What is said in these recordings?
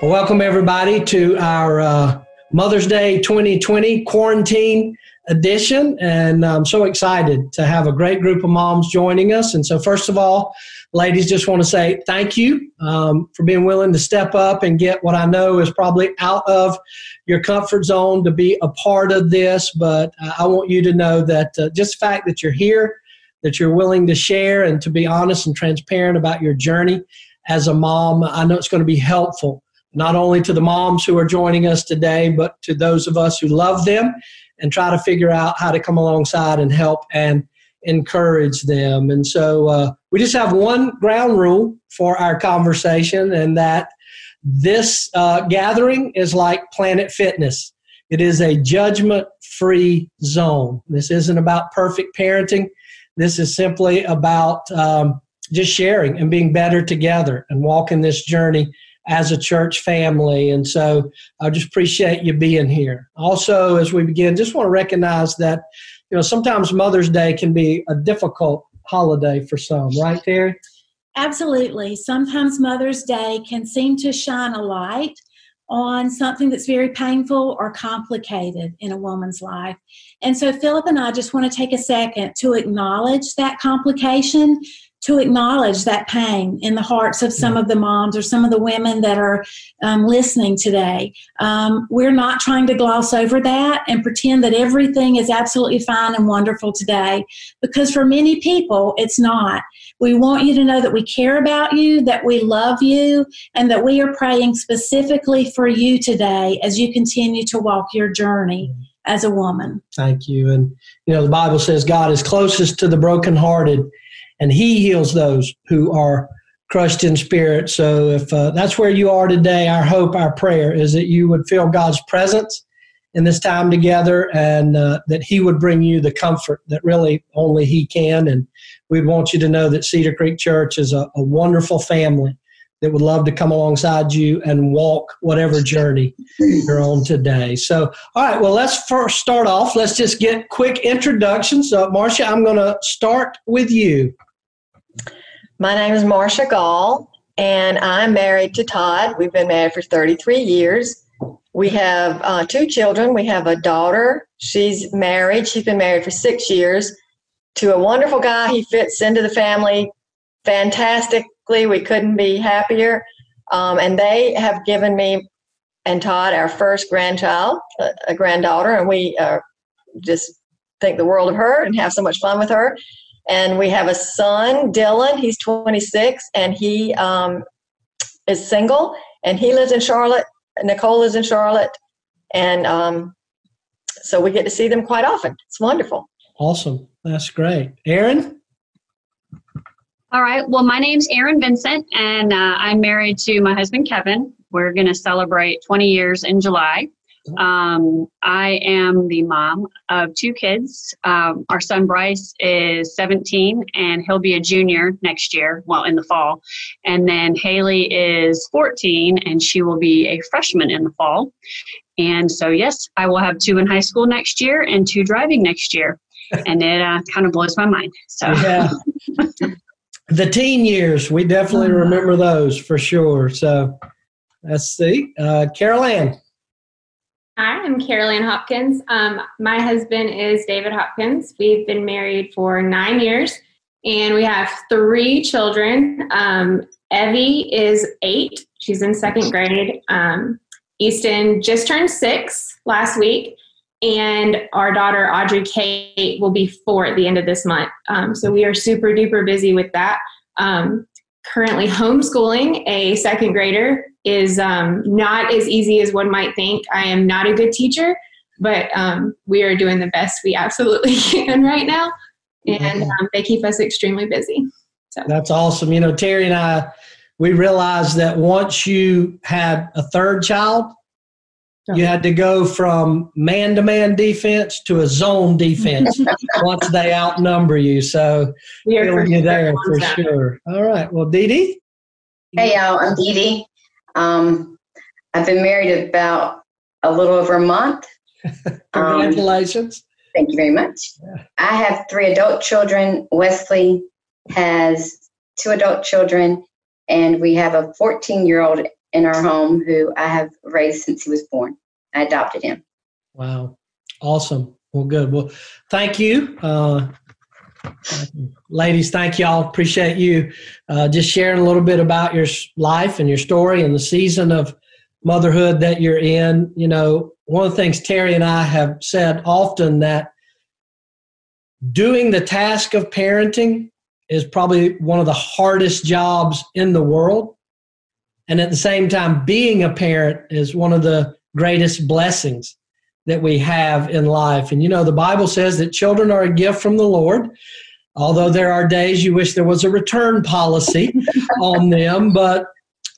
Well, welcome everybody to our uh, Mother's Day 2020 quarantine edition. And I'm so excited to have a great group of moms joining us. And so, first of all, ladies, just want to say thank you um, for being willing to step up and get what I know is probably out of your comfort zone to be a part of this. But uh, I want you to know that uh, just the fact that you're here, that you're willing to share and to be honest and transparent about your journey as a mom, I know it's going to be helpful not only to the moms who are joining us today, but to those of us who love them and try to figure out how to come alongside and help and encourage them. And so uh, we just have one ground rule for our conversation, and that this uh, gathering is like Planet Fitness. It is a judgment free zone. This isn't about perfect parenting. This is simply about um, just sharing and being better together and walking this journey as a church family. And so I just appreciate you being here. Also, as we begin, just want to recognize that, you know, sometimes Mother's Day can be a difficult holiday for some, right, Terry? Absolutely. Sometimes Mother's Day can seem to shine a light on something that's very painful or complicated in a woman's life. And so, Philip and I just want to take a second to acknowledge that complication to acknowledge that pain in the hearts of some of the moms or some of the women that are um, listening today. Um, we're not trying to gloss over that and pretend that everything is absolutely fine and wonderful today, because for many people, it's not. We want you to know that we care about you, that we love you, and that we are praying specifically for you today as you continue to walk your journey as a woman. Thank you. And, you know, the Bible says God is closest to the brokenhearted and He heals those who are crushed in spirit. So if uh, that's where you are today, our hope, our prayer is that you would feel God's presence in this time together and uh, that He would bring you the comfort that really only He can. And we'd want you to know that Cedar Creek Church is a, a wonderful family that would love to come alongside you and walk whatever journey you're on today. So, all right, well, let's first start off. Let's just get quick introductions. So, Marcia, I'm going to start with you. My name is Marcia Gall, and I'm married to Todd. We've been married for 33 years. We have uh, two children. We have a daughter. She's married. She's been married for six years to a wonderful guy. He fits into the family fantastically. We couldn't be happier. Um, and they have given me and Todd our first grandchild, a, a granddaughter, and we uh, just think the world of her and have so much fun with her. And we have a son, Dylan. He's 26, and he um, is single, and he lives in Charlotte. Nicole is in Charlotte, and um, so we get to see them quite often. It's wonderful. Awesome. That's great. Aaron? All right. Well, my name's Aaron Vincent, and uh, I'm married to my husband, Kevin. We're going to celebrate 20 years in July. Um, I am the mom of two kids. Um, our son Bryce is 17 and he'll be a junior next year, well, in the fall. And then Haley is 14 and she will be a freshman in the fall. And so, yes, I will have two in high school next year and two driving next year. And it uh, kind of blows my mind. So, yeah. the teen years, we definitely mm-hmm. remember those for sure. So, let's see. Uh, Carol Ann. Hi, I'm Carolyn Hopkins. Um, my husband is David Hopkins. We've been married for nine years and we have three children. Um, Evie is eight, she's in second grade. Um, Easton just turned six last week, and our daughter Audrey Kate will be four at the end of this month. Um, so we are super duper busy with that. Um, currently homeschooling a second grader is um, not as easy as one might think. I am not a good teacher, but um, we are doing the best we absolutely can right now, and um, they keep us extremely busy. So that's awesome. You know, Terry and I, we realized that once you had a third child, you had to go from man to man defense to a zone defense once they outnumber you. So, feeling you there for sure. All right. Well, Dee Dee. Hey, y'all. I'm Dee Dee. Um, I've been married about a little over a month. Congratulations. Um, thank you very much. Yeah. I have three adult children. Wesley has two adult children, and we have a 14 year old in our home who I have raised since he was born. I adopted him. Wow. Awesome. Well, good. Well, thank you. Uh, ladies, thank y'all. Appreciate you uh, just sharing a little bit about your life and your story and the season of motherhood that you're in. You know, one of the things Terry and I have said often that doing the task of parenting is probably one of the hardest jobs in the world. And at the same time, being a parent is one of the greatest blessings that we have in life. And you know, the Bible says that children are a gift from the Lord. Although there are days you wish there was a return policy on them, but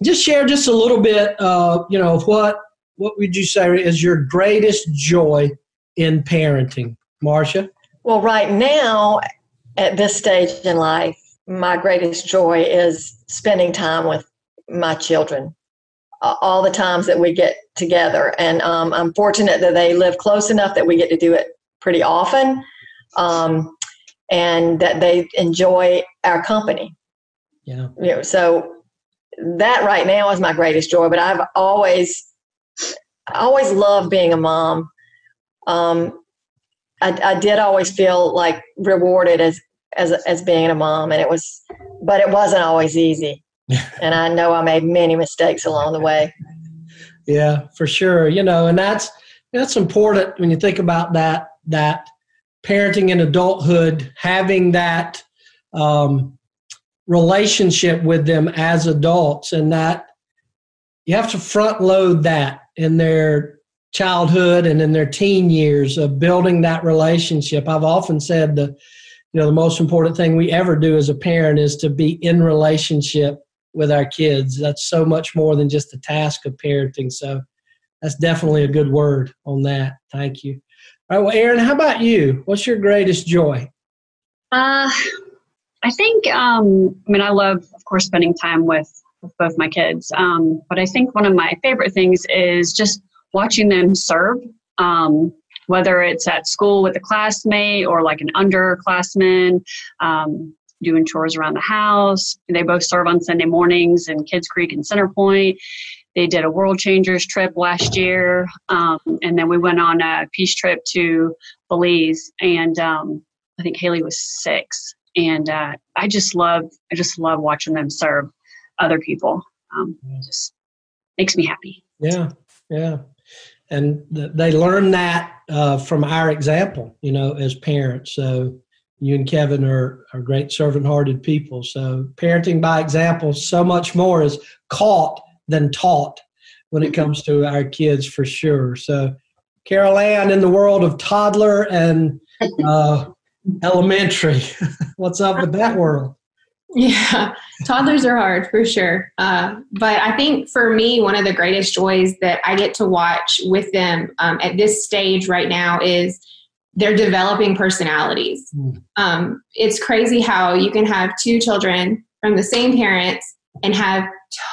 just share just a little bit, uh, you know, what what would you say is your greatest joy in parenting, Marcia? Well, right now, at this stage in life, my greatest joy is spending time with my children all the times that we get together. And um, I'm fortunate that they live close enough that we get to do it pretty often um, and that they enjoy our company. Yeah. You know, so that right now is my greatest joy, but I've always, I always loved being a mom. Um, I, I did always feel like rewarded as, as, as being a mom and it was, but it wasn't always easy. And I know I made many mistakes along the way. Yeah, for sure. You know, and that's that's important when you think about that that parenting in adulthood, having that um, relationship with them as adults, and that you have to front load that in their childhood and in their teen years of building that relationship. I've often said the you know the most important thing we ever do as a parent is to be in relationship with our kids. That's so much more than just the task of parenting. So that's definitely a good word on that. Thank you. All right, well, Aaron, how about you? What's your greatest joy? Uh, I think, um, I mean, I love, of course, spending time with, with both my kids. Um, but I think one of my favorite things is just watching them serve. Um, whether it's at school with a classmate or like an underclassman, um, doing chores around the house. They both serve on Sunday mornings in Kids Creek and Centerpoint. They did a World Changers trip last year, um, and then we went on a peace trip to Belize. And um, I think Haley was six, and uh, I just love I just love watching them serve other people. Um, just makes me happy. Yeah, yeah, and th- they learn that uh, from our example, you know, as parents. So you and Kevin are, are great servant hearted people. So, parenting by example, so much more is caught than taught when it comes to our kids for sure. So, Carol Ann, in the world of toddler and uh, elementary, what's up with that world? Yeah, toddlers are hard for sure. Uh, but I think for me, one of the greatest joys that I get to watch with them um, at this stage right now is they're developing personalities. Mm. Um, it's crazy how you can have two children from the same parents and have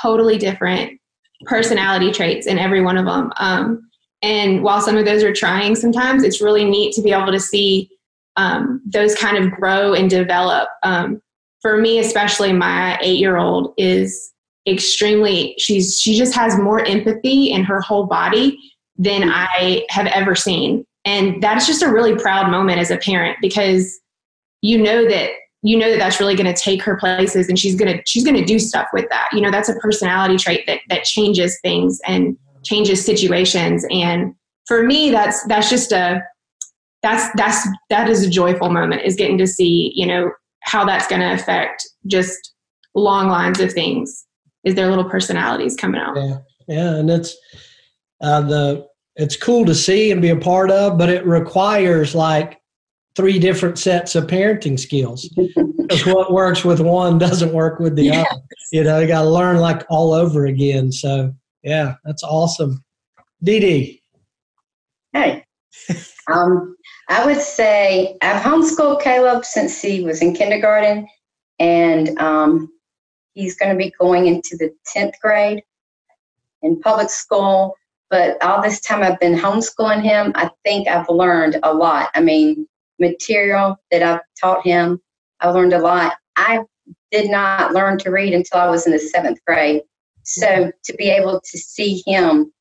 totally different personality traits in every one of them. Um, and while some of those are trying sometimes, it's really neat to be able to see um, those kind of grow and develop. Um, for me, especially my eight year old is extremely, she's, she just has more empathy in her whole body than I have ever seen. And that's just a really proud moment as a parent because you know that you know that that's really going to take her places and she's going to she's going to do stuff with that. You know that's a personality trait that that changes things and changes situations. And for me that's that's just a that's that's that is a joyful moment is getting to see you know how that's going to affect just long lines of things is their little personalities coming out. Yeah yeah and it's uh, the it's cool to see and be a part of, but it requires like three different sets of parenting skills. because what works with one doesn't work with the yes. other. You know, you got to learn like all over again. So, yeah, that's awesome. Dee Dee. Hey. um, I would say I've homeschooled Caleb since he was in kindergarten, and um, he's going to be going into the 10th grade in public school. But all this time I've been homeschooling him, I think I've learned a lot. I mean, material that I've taught him, I've learned a lot. I did not learn to read until I was in the seventh grade. So to be able to see him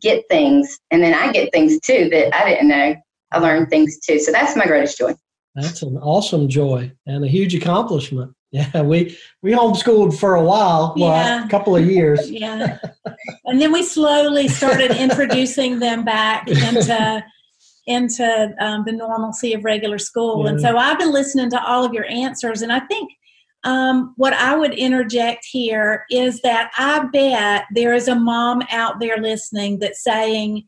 get things, and then I get things too that I didn't know, I learned things too. So that's my greatest joy. That's an awesome joy and a huge accomplishment. Yeah, we we homeschooled for a while, well, Yeah. a couple of years. Yeah. and then we slowly started introducing them back into into um, the normalcy of regular school. And so I've been listening to all of your answers, and I think um, what I would interject here is that I bet there is a mom out there listening that's saying,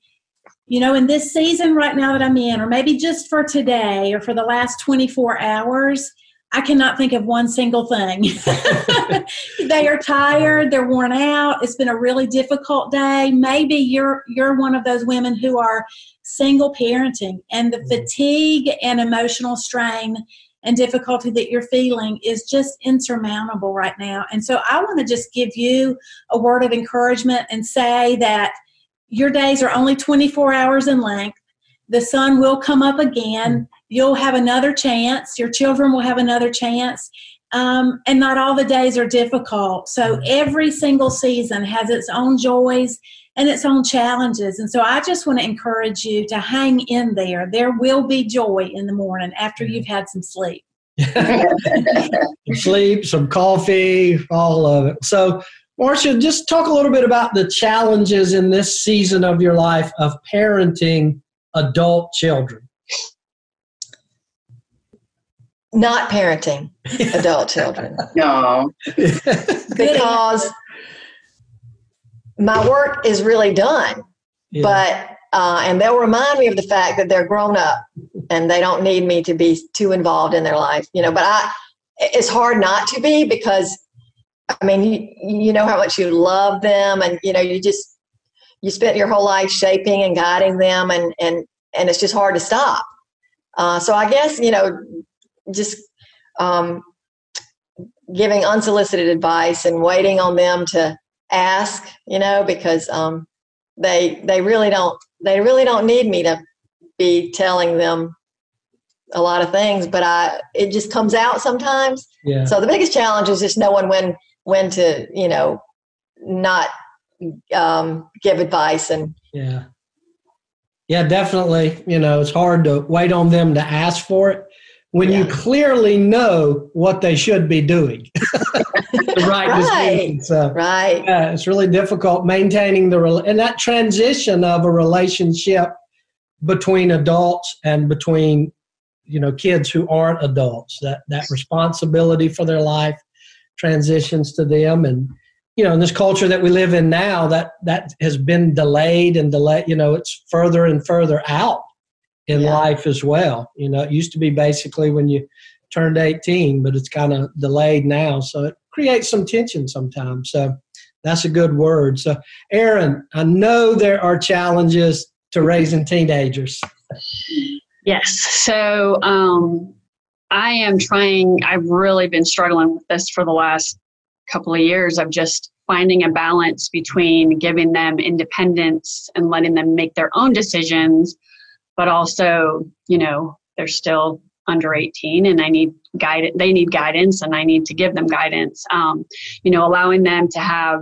you know, in this season right now that I'm in, or maybe just for today or for the last 24 hours, I cannot think of one single thing. they are tired, they're worn out. It's been a really difficult day. Maybe you're you're one of those women who are single parenting and the mm-hmm. fatigue and emotional strain and difficulty that you're feeling is just insurmountable right now. And so I want to just give you a word of encouragement and say that your days are only 24 hours in length. The sun will come up again. Mm. You'll have another chance. Your children will have another chance. Um, and not all the days are difficult. So mm. every single season has its own joys and its own challenges. And so I just want to encourage you to hang in there. There will be joy in the morning after mm. you've had some sleep. Some sleep, some coffee, all of it. So, Marcia, just talk a little bit about the challenges in this season of your life of parenting adult children. Not parenting adult children No. because my work is really done. Yeah. but uh, and they'll remind me of the fact that they're grown up and they don't need me to be too involved in their life you know but i it's hard not to be because i mean you, you know how much you love them and you know you just you spent your whole life shaping and guiding them and and and it's just hard to stop uh, so i guess you know just um, giving unsolicited advice and waiting on them to ask you know because um, they they really don't they really don't need me to be telling them a lot of things but i it just comes out sometimes yeah. so the biggest challenge is just knowing when when to you know not um, give advice and Yeah. Yeah, definitely. You know, it's hard to wait on them to ask for it when you clearly know what they should be doing. the right, Right. decision. So, right yeah, it's really difficult maintaining the and that transition of a relationship between adults and between you know kids who aren't adults. That that responsibility for their life transitions to them and you know in this culture that we live in now that that has been delayed and delayed you know it's further and further out in Yeah. life as well. You know it used to be basically when you turned 18 but it's kind of delayed now. So it creates some tension sometimes. So that's a good word. So aaron i know there are challenges to raising teenagers. Yes. So um, I am trying, I've really been struggling with this for the last couple of years of just finding a balance between giving them independence and letting them make their own decisions, but also, you know, they're still under 18 and I need guidance, they need guidance and I need to give them guidance. Um, you know, allowing them to have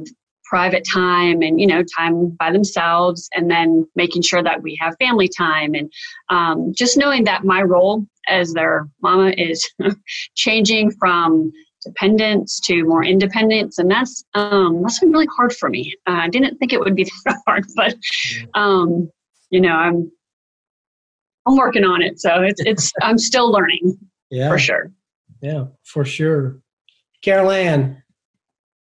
private time and you know time by themselves and then making sure that we have family time and um, just knowing that my role as their mama is changing from dependence to more independence and that's um, that's been really hard for me uh, i didn't think it would be that hard but um, you know i'm i'm working on it so it's it's i'm still learning yeah for sure Yeah, for sure. Carol Ann,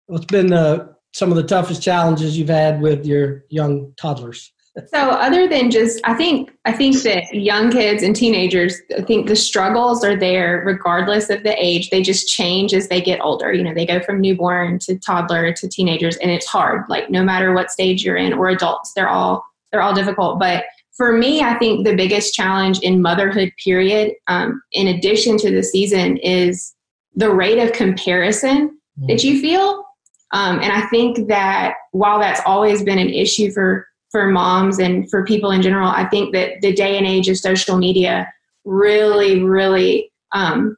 what's been the, some of the toughest challenges you've had with your young toddlers? So other than just I think I think that young kids and teenagers I think the struggles are there regardless of the age. They just change as they get older. You know, they go from newborn to toddler to teenagers and it's hard. Like no matter what stage you're in or adults, they're all they're all difficult. But for me, I think the biggest challenge in motherhood period, um, in addition to the season, is the rate of comparison that you feel. Um, and I think that while that's always been an issue for for moms and for people in general, I think that the day and age of social media really, really um,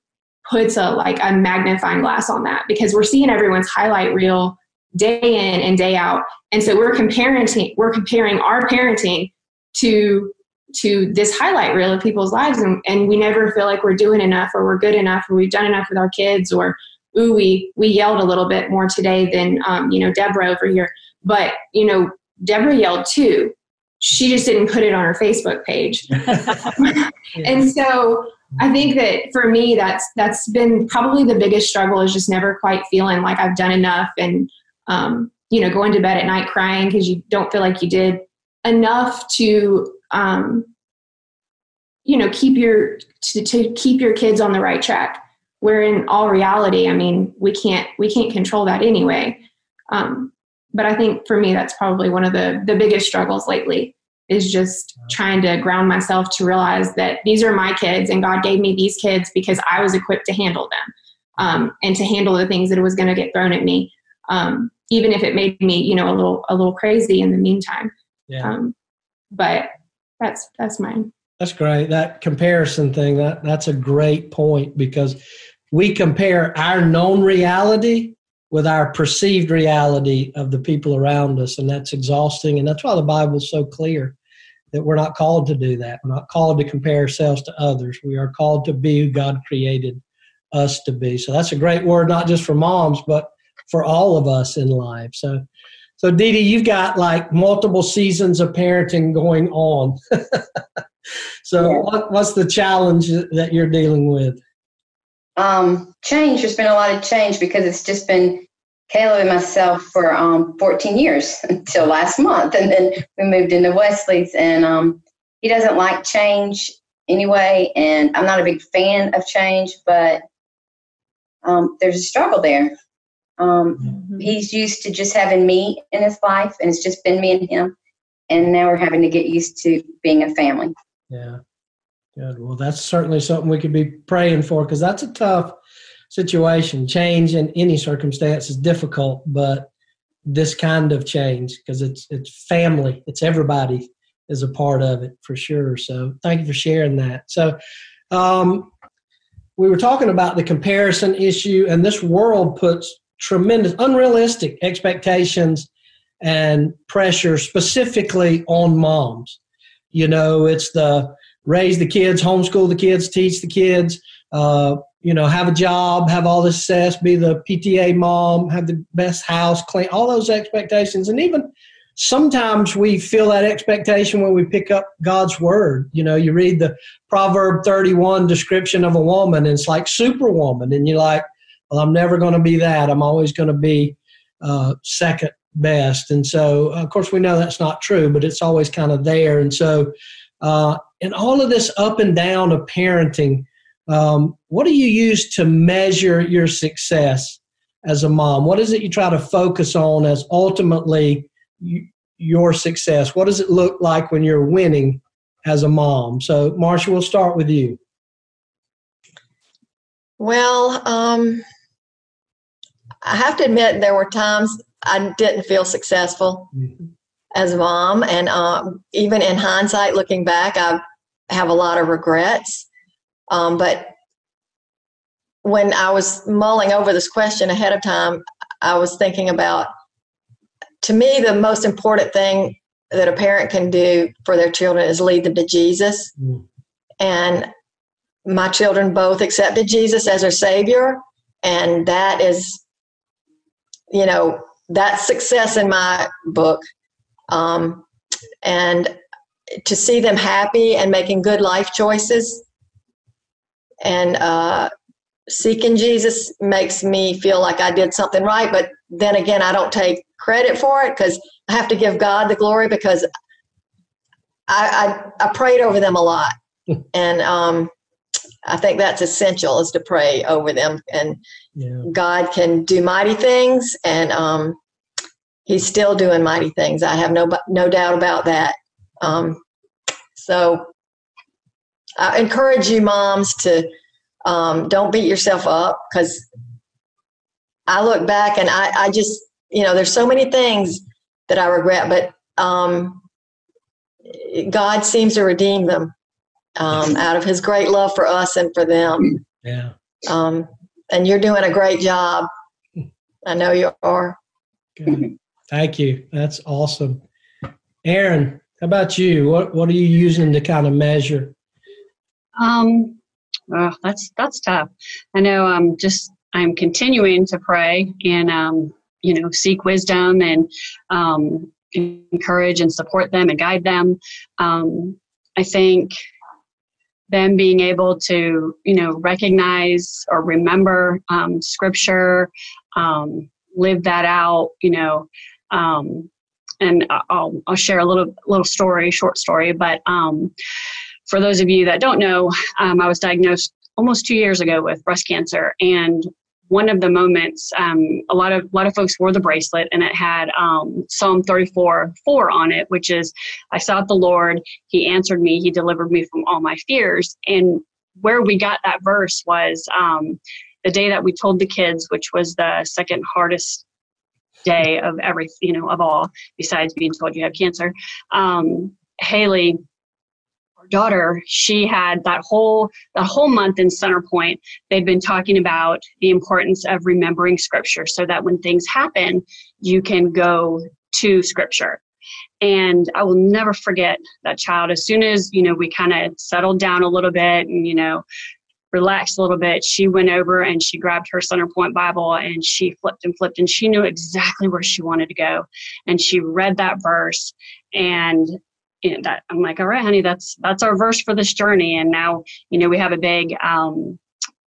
puts a like a magnifying glass on that because we're seeing everyone's highlight reel day in and day out. And so we're comparing we're comparing our parenting to to this highlight reel of people's lives and, and we never feel like we're doing enough or we're good enough or we've done enough with our kids or ooh we we yelled a little bit more today than um, you know deborah over here but you know deborah yelled too. She just didn't put it on her facebook page. And so i think that for me that's that's been probably the biggest struggle is just never quite feeling like i've done enough and um, you know going to bed at night crying because you don't feel like you did enough to um, you know keep your to, to keep your kids on the right track. Where in all reality i mean we can't we can't control that anyway. Um, but i think for me that's probably one of the the biggest struggles lately is just trying to ground myself to realize that these are my kids and god gave me these kids because i was equipped to handle them um, and to handle the things that was going to get thrown at me um, even if it made me you know a little a little crazy in the meantime yeah. Um, but that's that's mine. That's great. That comparison thing that that's a great point because we compare our known reality with our perceived reality of the people around us, and that's exhausting. And that's why the Bible is so clear that we're not called to do that. We're not called to compare ourselves to others. We are called to be who God created us to be. So that's a great word, not just for moms, but for all of us in life. So so, Dee Dee, you've got like multiple seasons of parenting going on. so, yeah. what, what's the challenge that you're dealing with? Um, change. There's been a lot of change because it's just been Caleb and myself for um, 14 years until last month, and then we moved into Wesley's, and um, he doesn't like change anyway, and I'm not a big fan of change, but um, there's a struggle there. Um, mm-hmm. He's used to just having me in his life, and it's just been me and him. And now we're having to get used to being a family. Yeah. Good. Well, that's certainly something we could be praying for because that's a tough situation. Change in any circumstance is difficult, but this kind of change because it's it's family, it's everybody is a part of it for sure. So thank you for sharing that. So um, we were talking about the comparison issue, and this world puts tremendous, unrealistic expectations and pressure specifically on moms. You know, it's the raise the kids, homeschool the kids, teach the kids, uh, you know, have a job, have all this success, be the PTA mom, have the best house, clean, all those expectations. And even sometimes we feel that expectation when we pick up God's word. You know, you read the Proverb 31 description of a woman, and it's like superwoman, and you're like, well, I'm never going to be that. I'm always going to be uh, second best. And so, of course, we know that's not true, but it's always kind of there. And so, uh, in all of this up and down of parenting, um, what do you use to measure your success as a mom? What is it you try to focus on as ultimately you, your success? What does it look like when you're winning as a mom? So, Marcia, we'll start with you. Well, um, I have to admit, there were times I didn't feel successful mm-hmm. As a mom. And um, even in hindsight, looking back, I have a lot of regrets. Um, but when I was mulling over this question ahead of time, I was thinking about to me, the most important thing that a parent can do for their children is lead them to Jesus. Mm. And my children both accepted Jesus as their Savior. And that is you know, that's success in my book. Um, and to see them happy and making good life choices and uh, seeking Jesus makes me feel like I did something right. But then again, I don't take credit for it because I have to give God the glory because I, I, I prayed over them a lot. and um, I think that's essential is to pray over them and yeah. God can do mighty things, and um, He's still doing mighty things. I have no no doubt about that. Um, so I encourage you, moms, to um, don't beat yourself up because I look back and I, I just you know there's so many things that I regret, but um, God seems to redeem them um, out of His great love for us and for them. Yeah. Um, and you're doing a great job. I know you are. Good. Thank you. That's awesome. Aaron, how about you? What what are you using to kind of measure? Um, oh, that's that's tough. I know. I'm just I'm continuing to pray and um, you know seek wisdom and um, encourage and support them and guide them. Um, I think them being able to you know recognize or remember um, scripture, um, live that out. You know. Um, and I'll, I'll share a little little story, short story. But um, for those of you that don't know, um, I was diagnosed almost two years ago with breast cancer, and one of the moments, um, a lot of a lot of folks wore the bracelet, and it had um, Psalm 34 4 on it, which is, "I sought the Lord; He answered me; He delivered me from all my fears." And where we got that verse was um, the day that we told the kids, which was the second hardest day of every you know of all besides being told you have cancer. Um, haley our daughter she had that whole that whole month in center point they'd been talking about the importance of remembering scripture so that when things happen you can go to scripture. And i will never forget that child. As soon as you know we kind of settled down a little bit and you know relaxed a little bit, she went over and she grabbed her Center Point Bible and she flipped and flipped and she knew exactly where she wanted to go. And she read that verse and you know, that I'm like, all right, honey, that's that's our verse for this journey. And now, you know, we have a big um,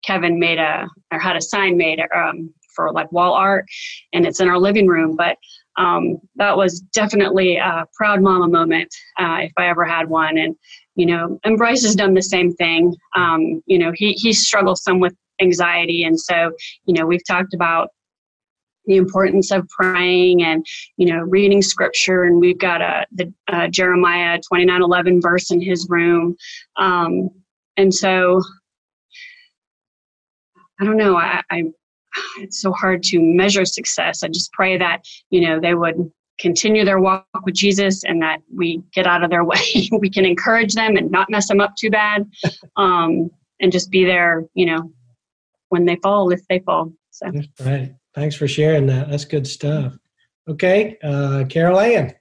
Kevin made a or had a sign made um, for like wall art, and it's in our living room. But um, that was definitely a proud mama moment uh, if I ever had one. And you know, and Bryce has done the same thing. Um, you know, he he struggles some with anxiety, and so you know, we've talked about the importance of praying and you know reading scripture. And we've got a the uh, jeremiah 29 11 verse in his room. Um, and so i don't know. I, I it's so hard to measure success. I just pray that you know they would continue their walk with Jesus and that we get out of their way. we can encourage them and not mess them up too bad um, and just be there, you know, when they fall, if they fall. So. right. Thanks for sharing that. That's good stuff. Okay. Uh, Carol Ann.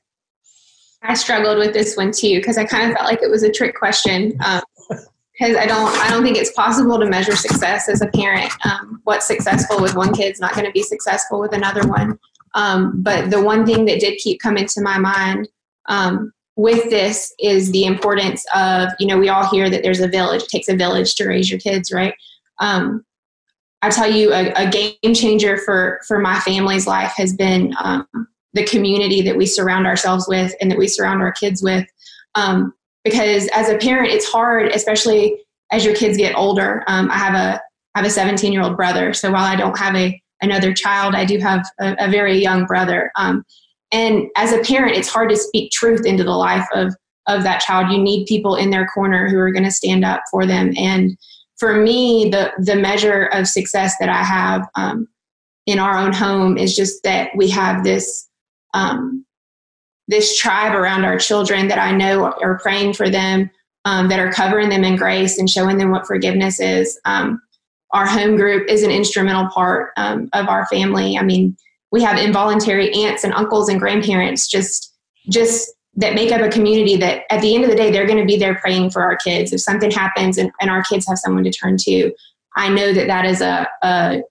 I struggled with this one too because I kind of felt like it was a trick question. Um, because I don't I don't think it's possible to measure success as a parent. Um, what's successful with one kid is not going to be successful with another one. Um, but the one thing that did keep coming to my mind um, with this is the importance of, you know, we all hear that there's a village, it takes a village to raise your kids, right? Um, I tell you, a, a, game changer for, for my family's life has been um, the community that we surround ourselves with and that we surround our kids with. Um, because as a parent, it's hard, especially as your kids get older. Um, I have a I have a 17 year old brother, so while I don't have a another child. I do have a, a very young brother. Um, and as a parent, it's hard to speak truth into the life of, of that child. You need people in their corner who are going to stand up for them. And for me, the, the measure of success that I have um, in our own home is just that we have this um, this tribe around our children that I know are praying for them, um, that are covering them in grace and showing them what forgiveness is. Um, our home group is an instrumental part um, of our family. I mean, we have involuntary aunts and uncles and grandparents just just that make up a community that at the end of the day they're going to be there praying for our kids if something happens and, and our kids have someone to turn to i know that that is a, a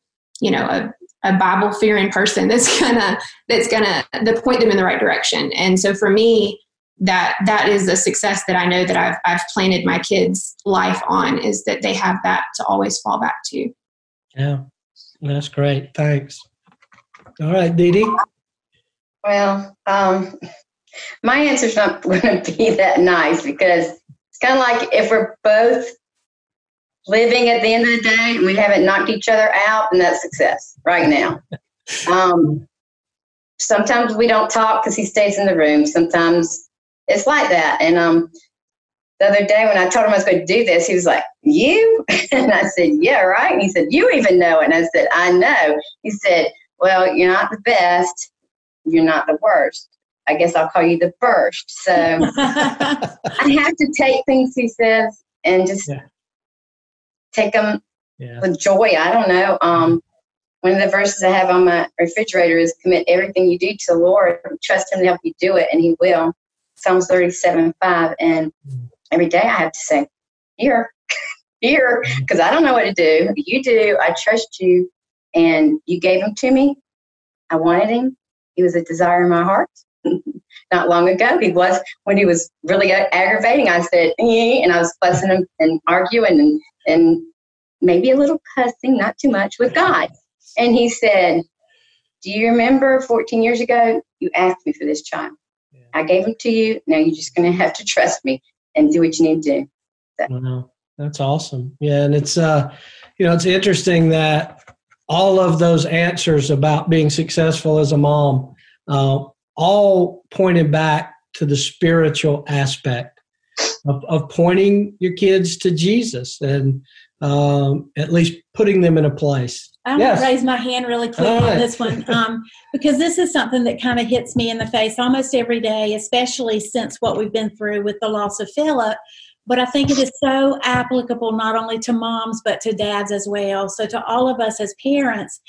you know a, a bible fearing person that's gonna that's gonna to point them in the right direction and so for me that that is a success that I know that I've I've planted my kids' life on is that they have that to always fall back to. Yeah, that's great. Thanks. All right, Dee Dee. Well, um, my answer's not going to be that nice because it's kind of like if we're both living at the end of the day and we haven't knocked each other out, and that's success right now. Um, sometimes we don't talk because he stays in the room. Sometimes it's like that. And um, the other day when I told him I was going to do this, he was like, "You?" and I said, "Yeah, right." And he said, "You even know it?" And I said, "I know." He said, "Well, you're not the best. You're not the worst. I guess I'll call you the burst." So I have to take things he says and just yeah. take them yeah. with joy. I don't know. Um, one of the verses I have on my refrigerator is commit everything you do to the Lord, trust Him to help you do it, and He will. Psalms 37 5. And every day I have to say, Here, here, because I don't know what to do. You do. I trust you. And you gave him to me. I wanted him. He was a desire in my heart. Not long ago, he was when he was really aggravating. I said, eh, and I was fussing him and arguing and, and maybe a little cussing, not too much, with God. And he said, Do you remember 14 years ago you asked me for this child? I gave them to you. Now you're just going to have to trust me and do what you need to do. So. Wow, that's awesome. Yeah, and it's uh, you know, it's interesting that all of those answers about being successful as a mom uh, all pointed back to the spiritual aspect of, of pointing your kids to Jesus and um, at least putting them in a place. I'm yes. going to raise my hand really quick right. on this one um, because this is something that kind of hits me in the face almost every day, especially since what we've been through with the loss of Philip. But I think it is so applicable not only to moms, but to dads as well. So, to all of us as parents,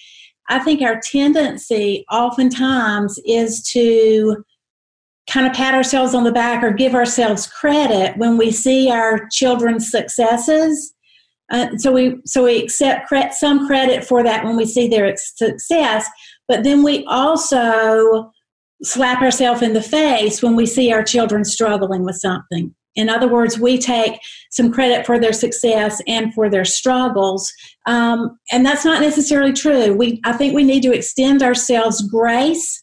I think our tendency oftentimes is to kind of pat ourselves on the back or give ourselves credit when we see our children's successes uh, so we so we accept cre- some credit for that when we see their success, but then we also slap ourselves in the face when we see our children struggling with something. In other words, we take some credit for their success and for their struggles, um, and that's not necessarily true. We I think we need to extend ourselves grace.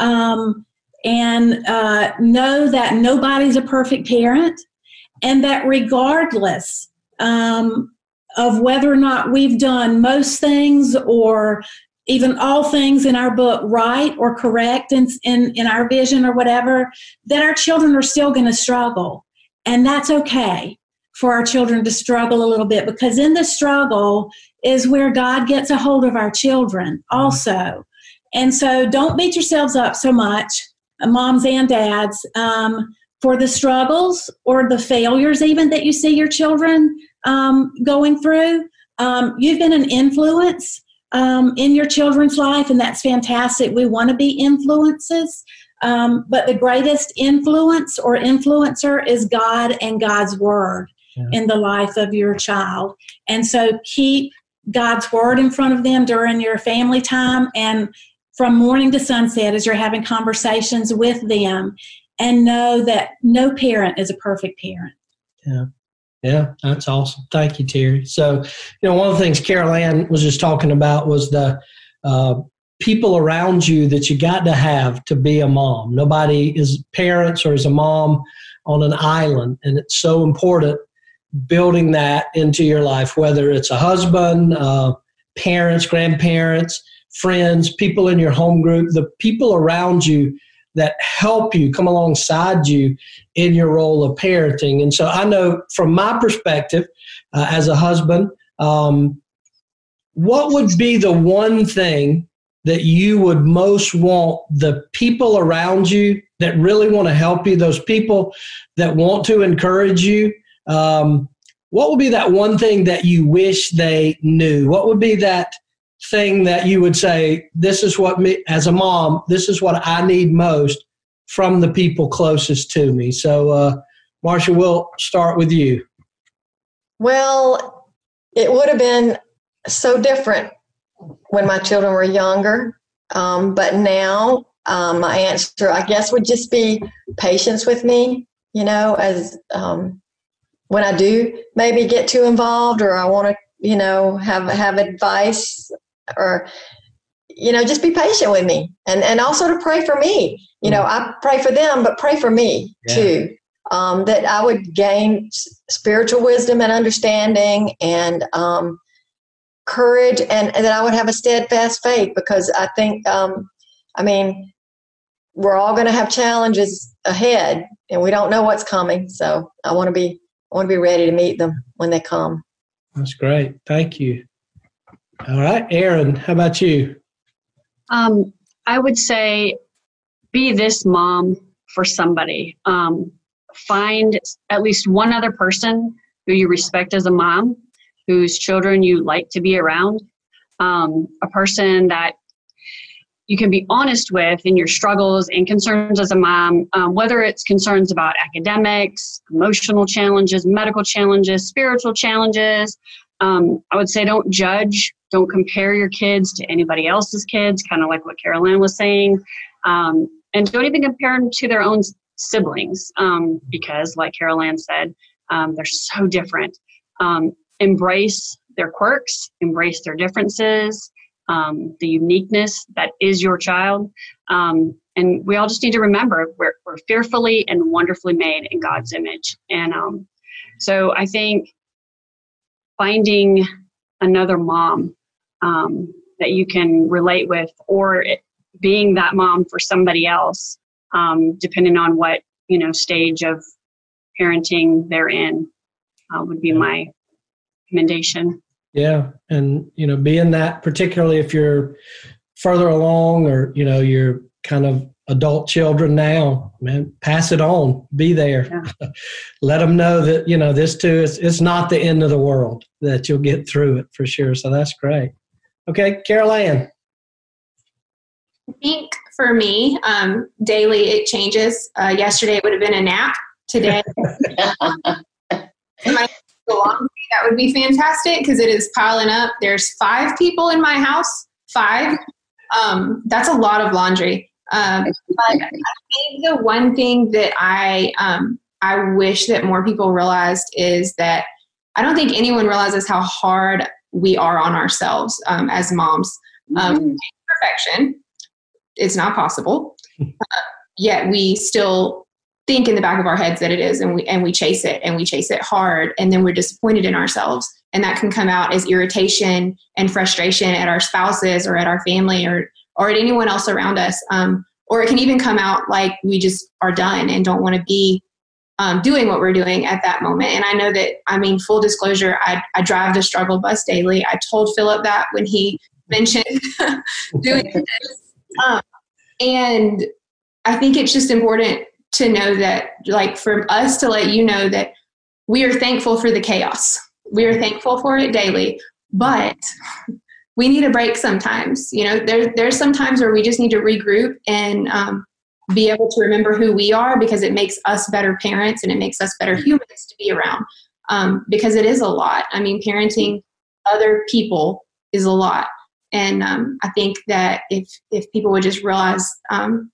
Um, and uh, know that nobody's a perfect parent, and that regardless um, of whether or not we've done most things or even all things in our book right or correct in, in, in our vision or whatever, that our children are still going to struggle. And that's okay for our children to struggle a little bit because in the struggle is where God gets a hold of our children also. And so don't beat yourselves up so much, moms and dads, um, for the struggles or the failures even that you see your children um, going through. Um, you've been an influence um, in your children's life, and that's fantastic. We want to be influences. Um, but the greatest influence or influencer is God and God's Word yeah. in the life of your child. And so keep God's Word in front of them during your family time and from morning to sunset as you're having conversations with them and know that no parent is a perfect parent. Yeah. Yeah, that's awesome. Thank you, Terry. So, you know, one of the things Carol Ann was just talking about was the uh, people around you that you got to have to be a mom. Nobody is parents or is a mom on an island, and it's so important building that into your life, whether it's a husband, uh, parents, grandparents, friends, people in your home group, the people around you that help you come alongside you in your role of parenting. And so I know from my perspective uh, as a husband, um, what would be the one thing that you would most want the people around you that really want to help you, those people that want to encourage you? Um, what would be that one thing that you wish they knew? What would be that thing that you would say, this is what me, as a mom, this is what I need most from the people closest to me? So, uh, Marcia, we'll start with you. Well, it would have been so different when my children were younger. Um, but now, um, my answer, I guess, would just be patience with me, you know, as um, when I do maybe get too involved or I want to, you know, have have advice or you know just be patient with me and and also to pray for me. You know i pray for them but pray for me yeah. too um, that i would gain spiritual wisdom and understanding and um, courage and, and, that i would have a steadfast faith because i think um, i mean we're all going to have challenges ahead and we don't know what's coming. So i want to be i want to be ready to meet them when they come. That's great. Thank you all right, Aaron, how about you? Um, I would say be this mom for somebody. Um, find at least one other person who you respect as a mom, whose children you like to be around. um, a person that you can be honest with in your struggles and concerns as a mom, um, whether it's concerns about academics, emotional challenges, medical challenges, spiritual challenges. Um, I would say don't judge, don't compare your kids to anybody else's kids, kind of like what Carol was saying. Um, and don't even compare them to their own siblings um, because, like Carol said, um, they're so different. Um, embrace their quirks, embrace their differences, um, the uniqueness that is your child. Um, and we all just need to remember we're, we're fearfully and wonderfully made in God's image. And so I think finding another mom um, that you can relate with or being that mom for somebody else, um, depending on what, you know, stage of parenting they're in, uh, would be my recommendation. Yeah, and you know, being that particularly if you're further along or you know you're kind of adult children now, man, pass it on. Be there. Yeah. Let them know that you know this too is it's not the end of the world. That you'll get through it for sure. So that's great. Okay, Carol Ann. I think for me, um, daily it changes. Uh, yesterday it would have been a nap. Today, that would be fantastic because it is piling up. There's five people in my house. Five. Um, that's a lot of laundry. Um, but I think the one thing that I um, I wish that more people realized is that I don't think anyone realizes how hard we are on ourselves um, as moms. Um. Perfection, it's not possible. Uh, yet we still think in the back of our heads that it is and we and we chase it and we chase it hard and then we're disappointed in ourselves and that can come out as irritation and frustration at our spouses or at our family or or at anyone else around us um, or it can even come out like we just are done and don't want to be um, doing what we're doing at that moment and i know that i mean full disclosure i, I drive the struggle bus daily i told philip that when he mentioned doing this um, and i think it's just important to know that, like, for us to let you know that we are thankful for the chaos. We are thankful for it daily, but we need a break sometimes. You know, there, there's some times where we just need to regroup and um, be able to remember who we are because it makes us better parents and it makes us better humans to be around. Um, because it is a lot. I mean, parenting other people is a lot. And um, I think that if if people would just realize um,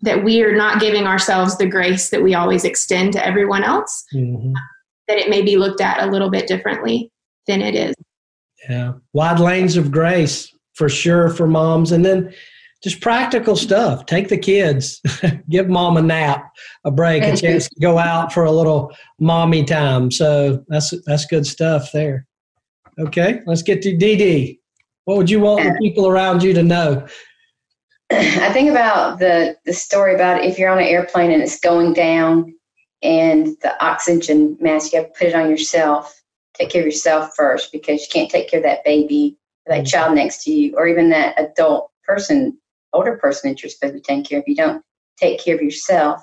that we are not giving ourselves the grace that we always extend to everyone else, mm-hmm. that it may be looked at a little bit differently than it is. Yeah, wide lanes of grace for sure for moms. And then just practical stuff. Take the kids, give mom a nap, a break, a chance to go out for a little mommy time. So that's that's good stuff there. Okay, let's get to DD. What would you want the people around you to know? I think about the the story about if you're on an airplane and it's going down, and the oxygen mask you have to put it on yourself. Take care of yourself first because you can't take care of that baby, that mm-hmm. child next to you, or even that adult person, older person that you're supposed to be taking care of. You don't take care of yourself.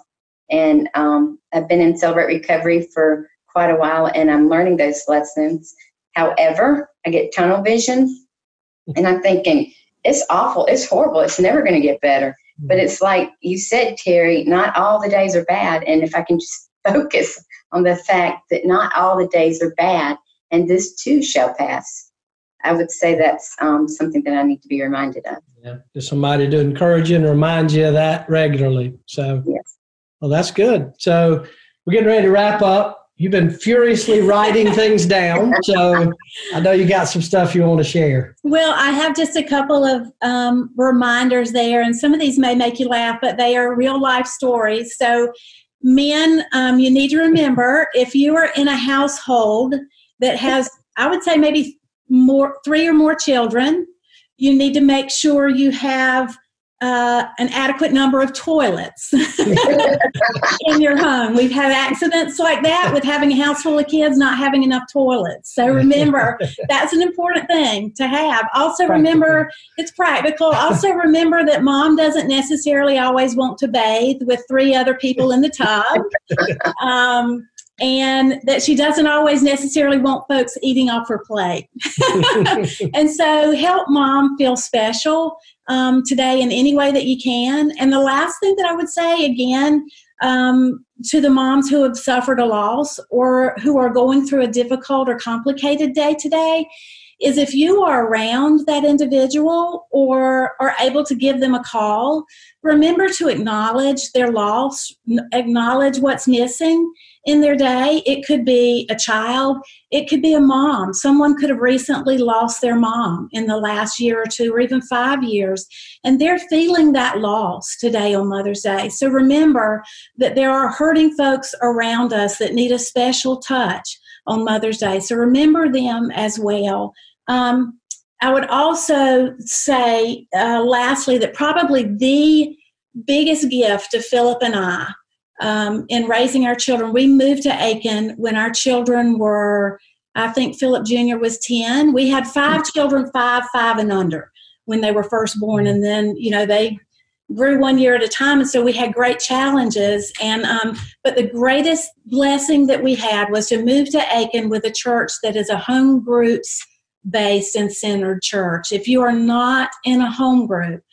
And um, I've been in Celebrate Recovery for quite a while, and I'm learning those lessons. However, I get tunnel vision, and I'm thinking it's awful. It's horrible. It's never going to get better. But it's like you said, Terry, not all the days are bad. And if I can just focus on the fact that not all the days are bad, and this too shall pass, I would say that's um, something that I need to be reminded of. Yeah, just somebody to encourage you and remind you of that regularly. So, yes. Well, that's good. So, we're getting ready to wrap up. You've been furiously writing things down, so I know you got some stuff you want to share. Well, I have just a couple of um, reminders there, and some of these may make you laugh, but they are real life stories. So, men, um, you need to remember if you are in a household that has, I would say, maybe more three or more children, you need to make sure you have uh, an adequate number of toilets in your home. We've had accidents like that with having a house full of kids not having enough toilets. So remember, that's an important thing to have. Also, remember it's practical. Also, remember that mom doesn't necessarily always want to bathe with three other people in the tub. Um, and that she doesn't always necessarily want folks eating off her plate. and so help mom feel special um, today in any way that you can. And the last thing that I would say again um, to the moms who have suffered a loss or who are going through a difficult or complicated day today is if you are around that individual or are able to give them a call, remember to acknowledge their loss, acknowledge what's missing in their day. It could be a child, it could be a mom. Someone could have recently lost their mom in the last year or two, or even five years, and they're feeling that loss today on Mother's Day. So remember that there are hurting folks around us that need a special touch on Mother's Day. So remember them as well. Um, I would also say, uh, lastly, that probably the biggest gift to Philip and I um, in raising our children, we moved to Aiken when our children were, I think Philip Jr. was 10. We had five children, five, five, and under when they were first born. And then, you know, they grew one year at a time and so we had great challenges and um, but the greatest blessing that we had was to move to aiken with a church that is a home groups based and centered church if you are not in a home group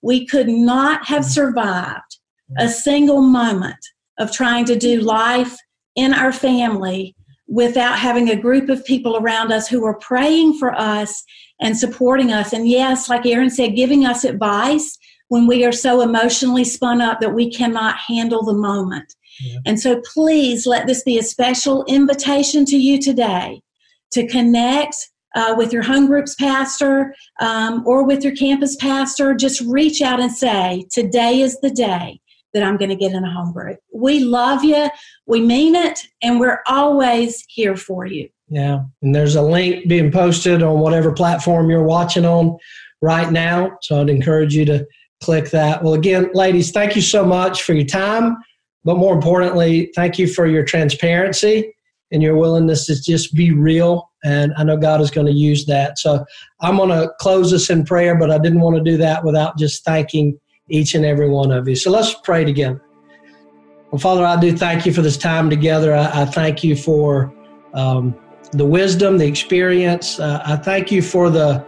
we could not have survived a single moment of trying to do life in our family without having a group of people around us who are praying for us and supporting us and yes like aaron said giving us advice when we are so emotionally spun up that we cannot handle the moment. Yeah. And so please let this be a special invitation to you today to connect uh, with your home groups pastor um, or with your campus pastor. Just reach out and say, Today is the day that I'm going to get in a home group. We love you, we mean it, and we're always here for you. Yeah, and there's a link being posted on whatever platform you're watching on right now. So I'd encourage you to click that. Well, again, ladies, thank you so much for your time. But more importantly, thank you for your transparency and your willingness to just be real. And I know God is going to use that. So I'm going to close this in prayer, but I didn't want to do that without just thanking each and every one of you. So let's pray together. Well, Father, I do thank you for this time together. I, I thank you for um, the wisdom, the experience. Uh, I thank you for the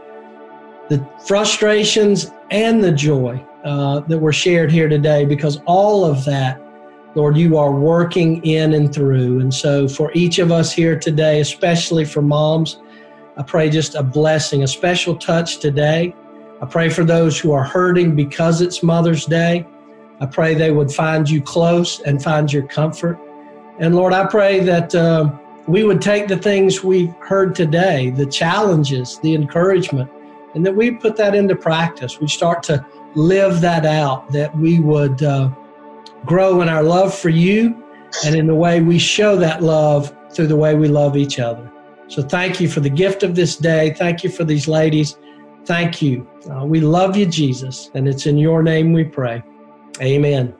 the frustrations and the joy uh, that were shared here today because all of that, Lord, you are working in and through. And so for each of us here today, especially for moms, I pray just a blessing, a special touch today. I pray for those who are hurting because it's Mother's Day. I pray they would find you close and find your comfort. And Lord, I pray that uh, we would take the things we heard today, the challenges, the encouragement, and that we put that into practice. We start to live that out, that we would uh, grow in our love for you and in the way we show that love through the way we love each other. So thank you for the gift of this day. Thank you for these ladies. Thank you. Uh, we love you, Jesus, and it's in your name we pray. Amen.